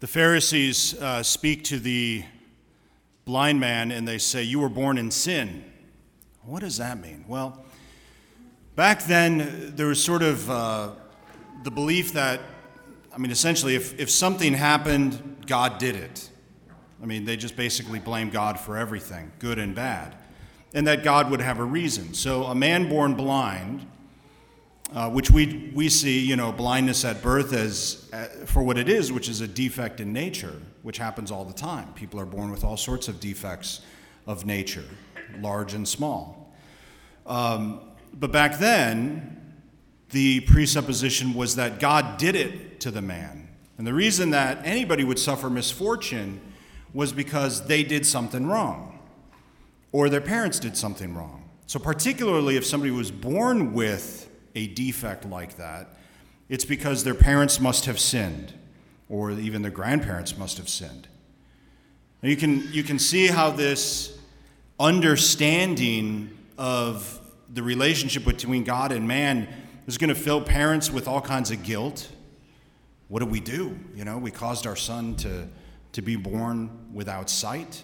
The Pharisees uh, speak to the blind man and they say, You were born in sin. What does that mean? Well, back then, there was sort of uh, the belief that, I mean, essentially, if, if something happened, God did it. I mean, they just basically blame God for everything, good and bad, and that God would have a reason. So, a man born blind uh, which we, we see, you know, blindness at birth as uh, for what it is, which is a defect in nature, which happens all the time. People are born with all sorts of defects of nature, large and small. Um, but back then, the presupposition was that God did it to the man. And the reason that anybody would suffer misfortune was because they did something wrong or their parents did something wrong. So, particularly if somebody was born with a defect like that, it's because their parents must have sinned, or even their grandparents must have sinned. Now you can, you can see how this understanding of the relationship between God and man is going to fill parents with all kinds of guilt. What do we do? You know, we caused our son to, to be born without sight.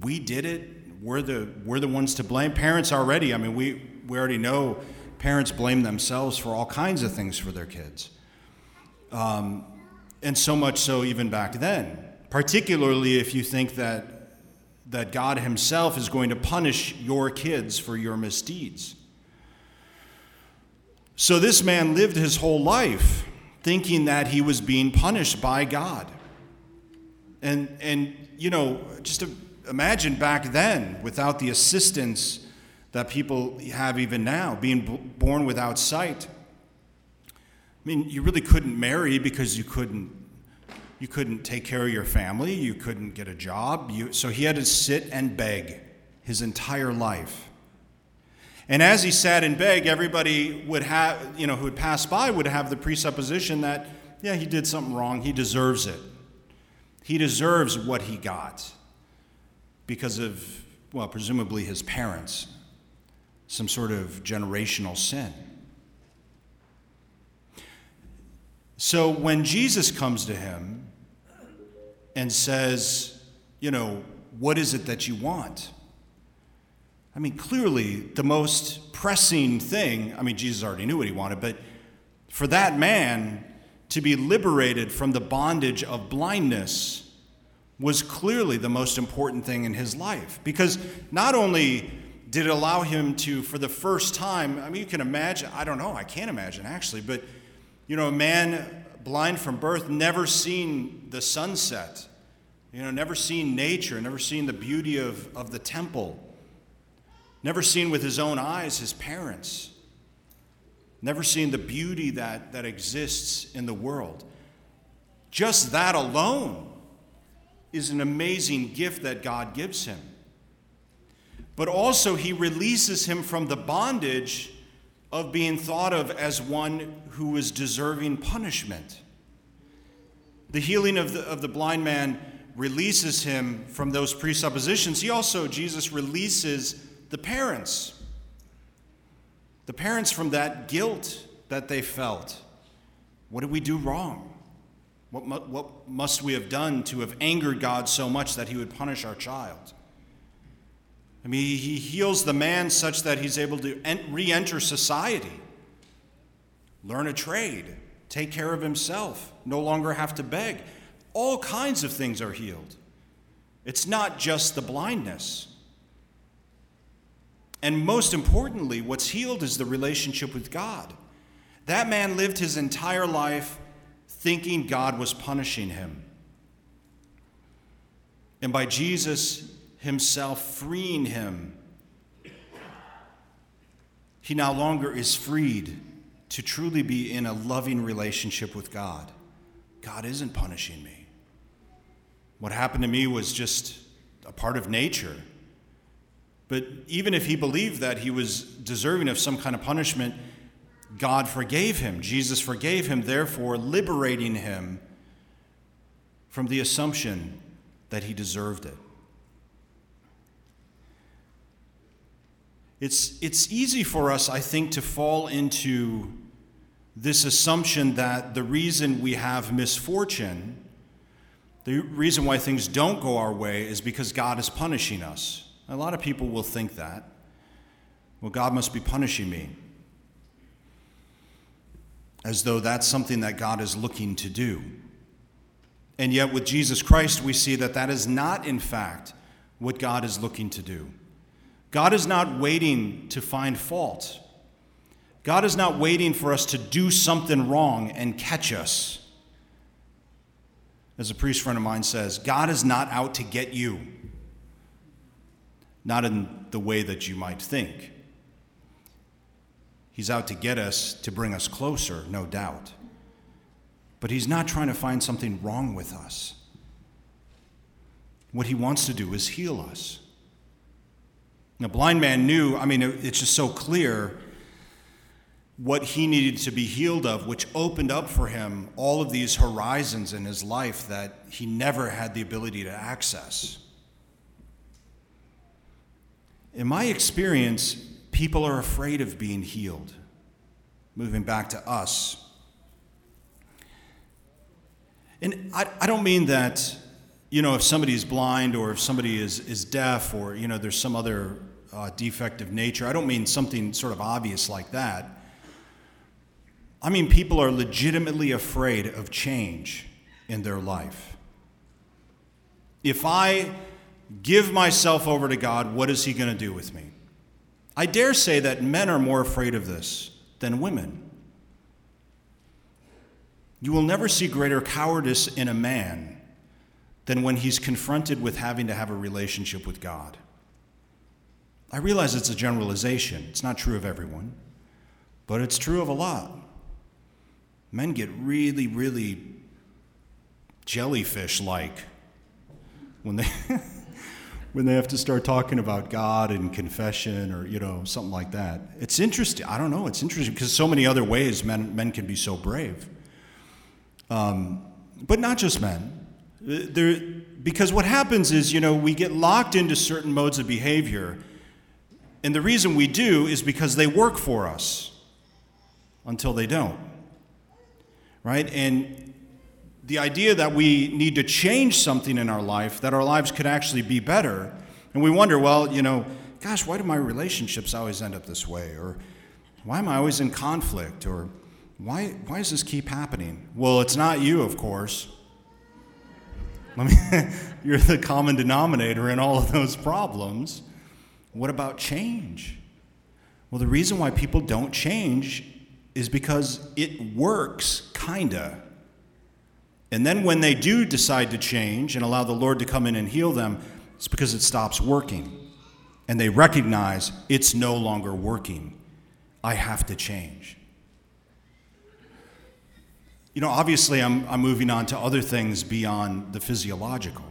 We did it. We're the, we're the ones to blame. Parents already, I mean, we, we already know parents blame themselves for all kinds of things for their kids. Um, and so much so even back then, particularly if you think that, that God Himself is going to punish your kids for your misdeeds. So this man lived his whole life thinking that he was being punished by God. And, and you know, just imagine back then, without the assistance that people have even now, being born without sight. I mean, you really couldn't marry because you couldn't you couldn't take care of your family, you couldn't get a job. You, so he had to sit and beg his entire life. And as he sat and begged, everybody would have, you know, who would pass by would have the presupposition that, yeah, he did something wrong, he deserves it. He deserves what he got because of, well, presumably his parents some sort of generational sin. So when Jesus comes to him and says, you know, what is it that you want? I mean, clearly, the most pressing thing, I mean, Jesus already knew what he wanted, but for that man to be liberated from the bondage of blindness was clearly the most important thing in his life. Because not only did it allow him to, for the first time, I mean, you can imagine, I don't know, I can't imagine actually, but, you know, a man blind from birth, never seen the sunset, you know, never seen nature, never seen the beauty of, of the temple, never seen with his own eyes his parents, never seen the beauty that, that exists in the world. Just that alone is an amazing gift that God gives him but also he releases him from the bondage of being thought of as one who is deserving punishment. The healing of the, of the blind man releases him from those presuppositions. He also, Jesus releases the parents. The parents from that guilt that they felt. What did we do wrong? What, what must we have done to have angered God so much that he would punish our child? I mean, he heals the man such that he's able to re enter society, learn a trade, take care of himself, no longer have to beg. All kinds of things are healed. It's not just the blindness. And most importantly, what's healed is the relationship with God. That man lived his entire life thinking God was punishing him. And by Jesus himself freeing him, he no longer is freed to truly be in a loving relationship with God. God isn't punishing me. What happened to me was just a part of nature. But even if he believed that he was deserving of some kind of punishment, God forgave him. Jesus forgave him, therefore liberating him from the assumption that he deserved it. It's, it's easy for us, I think, to fall into this assumption that the reason we have misfortune The reason why things don't go our way is because God is punishing us. A lot of people will think that. Well, God must be punishing me. As though that's something that God is looking to do. And yet, with Jesus Christ, we see that that is not, in fact, what God is looking to do. God is not waiting to find fault. God is not waiting for us to do something wrong and catch us. As a priest friend of mine says, God is not out to get you, not in the way that you might think. He's out to get us, to bring us closer, no doubt. But He's not trying to find something wrong with us. What He wants to do is heal us. The blind man knew, I mean, it's just so clear what he needed to be healed of, which opened up for him all of these horizons in his life that he never had the ability to access. In my experience, people are afraid of being healed. Moving back to us. And I, I don't mean that, you know, if somebody is blind or if somebody is, is deaf or, you know, there's some other uh, defective nature. I don't mean something sort of obvious like that. I mean, people are legitimately afraid of change in their life. If I give myself over to God, what is He going to do with me? I dare say that men are more afraid of this than women. You will never see greater cowardice in a man than when he's confronted with having to have a relationship with God. I realize it's a generalization, it's not true of everyone, but it's true of a lot. Men get really, really jellyfish like when they. when they have to start talking about God and confession or you know something like that. It's interesting. I don't know. It's interesting because so many other ways men men can be so brave. Um, but not just men. There, because what happens is you know we get locked into certain modes of behavior and the reason we do is because they work for us until they don't. Right? And the idea that we need to change something in our life, that our lives could actually be better, and we wonder, well, you know, gosh, why do my relationships always end up this way? Or why am I always in conflict? Or why, why does this keep happening? Well, it's not you, of course. I mean, you're the common denominator in all of those problems. What about change? Well, the reason why people don't change is because it works, kinda. And then when they do decide to change and allow the Lord to come in and heal them, it's because it stops working. And they recognize it's no longer working. I have to change. You know, obviously, I'm, I'm moving on to other things beyond the physiological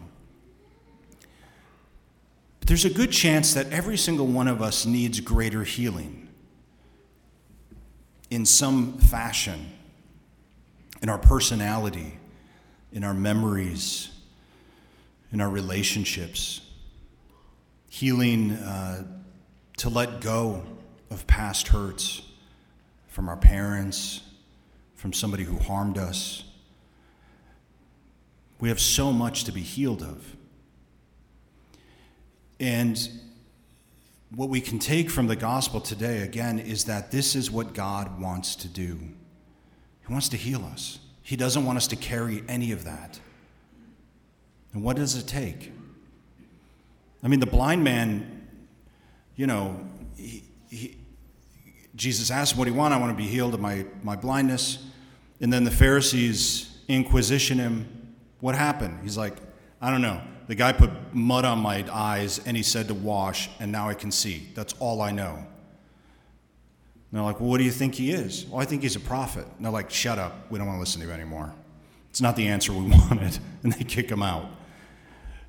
there's a good chance that every single one of us needs greater healing in some fashion, in our personality, in our memories, in our relationships. Healing uh, to let go of past hurts from our parents, from somebody who harmed us. We have so much to be healed of. And what we can take from the gospel today, again, is that this is what God wants to do. He wants to heal us, He doesn't want us to carry any of that. And what does it take? I mean, the blind man, you know, he, he, Jesus asked him what he want. I want to be healed of my, my blindness. And then the Pharisees inquisition him. What happened? He's like, I don't know. The guy put mud on my eyes and he said to wash, and now I can see. That's all I know. And they're like, Well, what do you think he is? Well, I think he's a prophet. And they're like, Shut up. We don't want to listen to you anymore. It's not the answer we wanted. And they kick him out.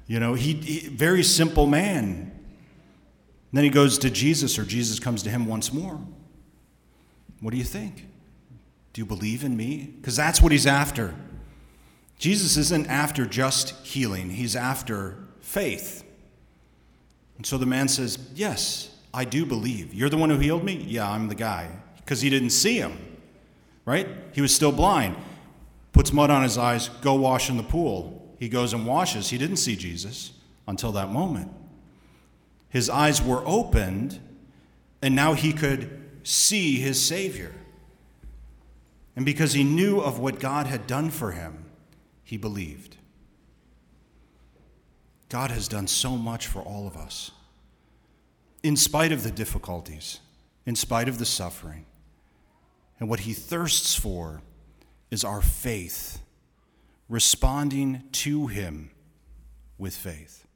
You know, he, he very simple man. And then he goes to Jesus, or Jesus comes to him once more. What do you think? Do you believe in me? Because that's what he's after. Jesus isn't after just healing, he's after faith. And so the man says, Yes, I do believe. You're the one who healed me? Yeah, I'm the guy. Because he didn't see him, right? He was still blind. Puts mud on his eyes, go wash in the pool. he goes and washes, he didn't see Jesus until that moment. His eyes were opened, and now he could see his Savior. And because he knew of what God had done for him, he believed. God has done so much for all of us. In spite of the difficulties, in spite of the suffering. And what he thirsts for is our faith, responding to him with faith.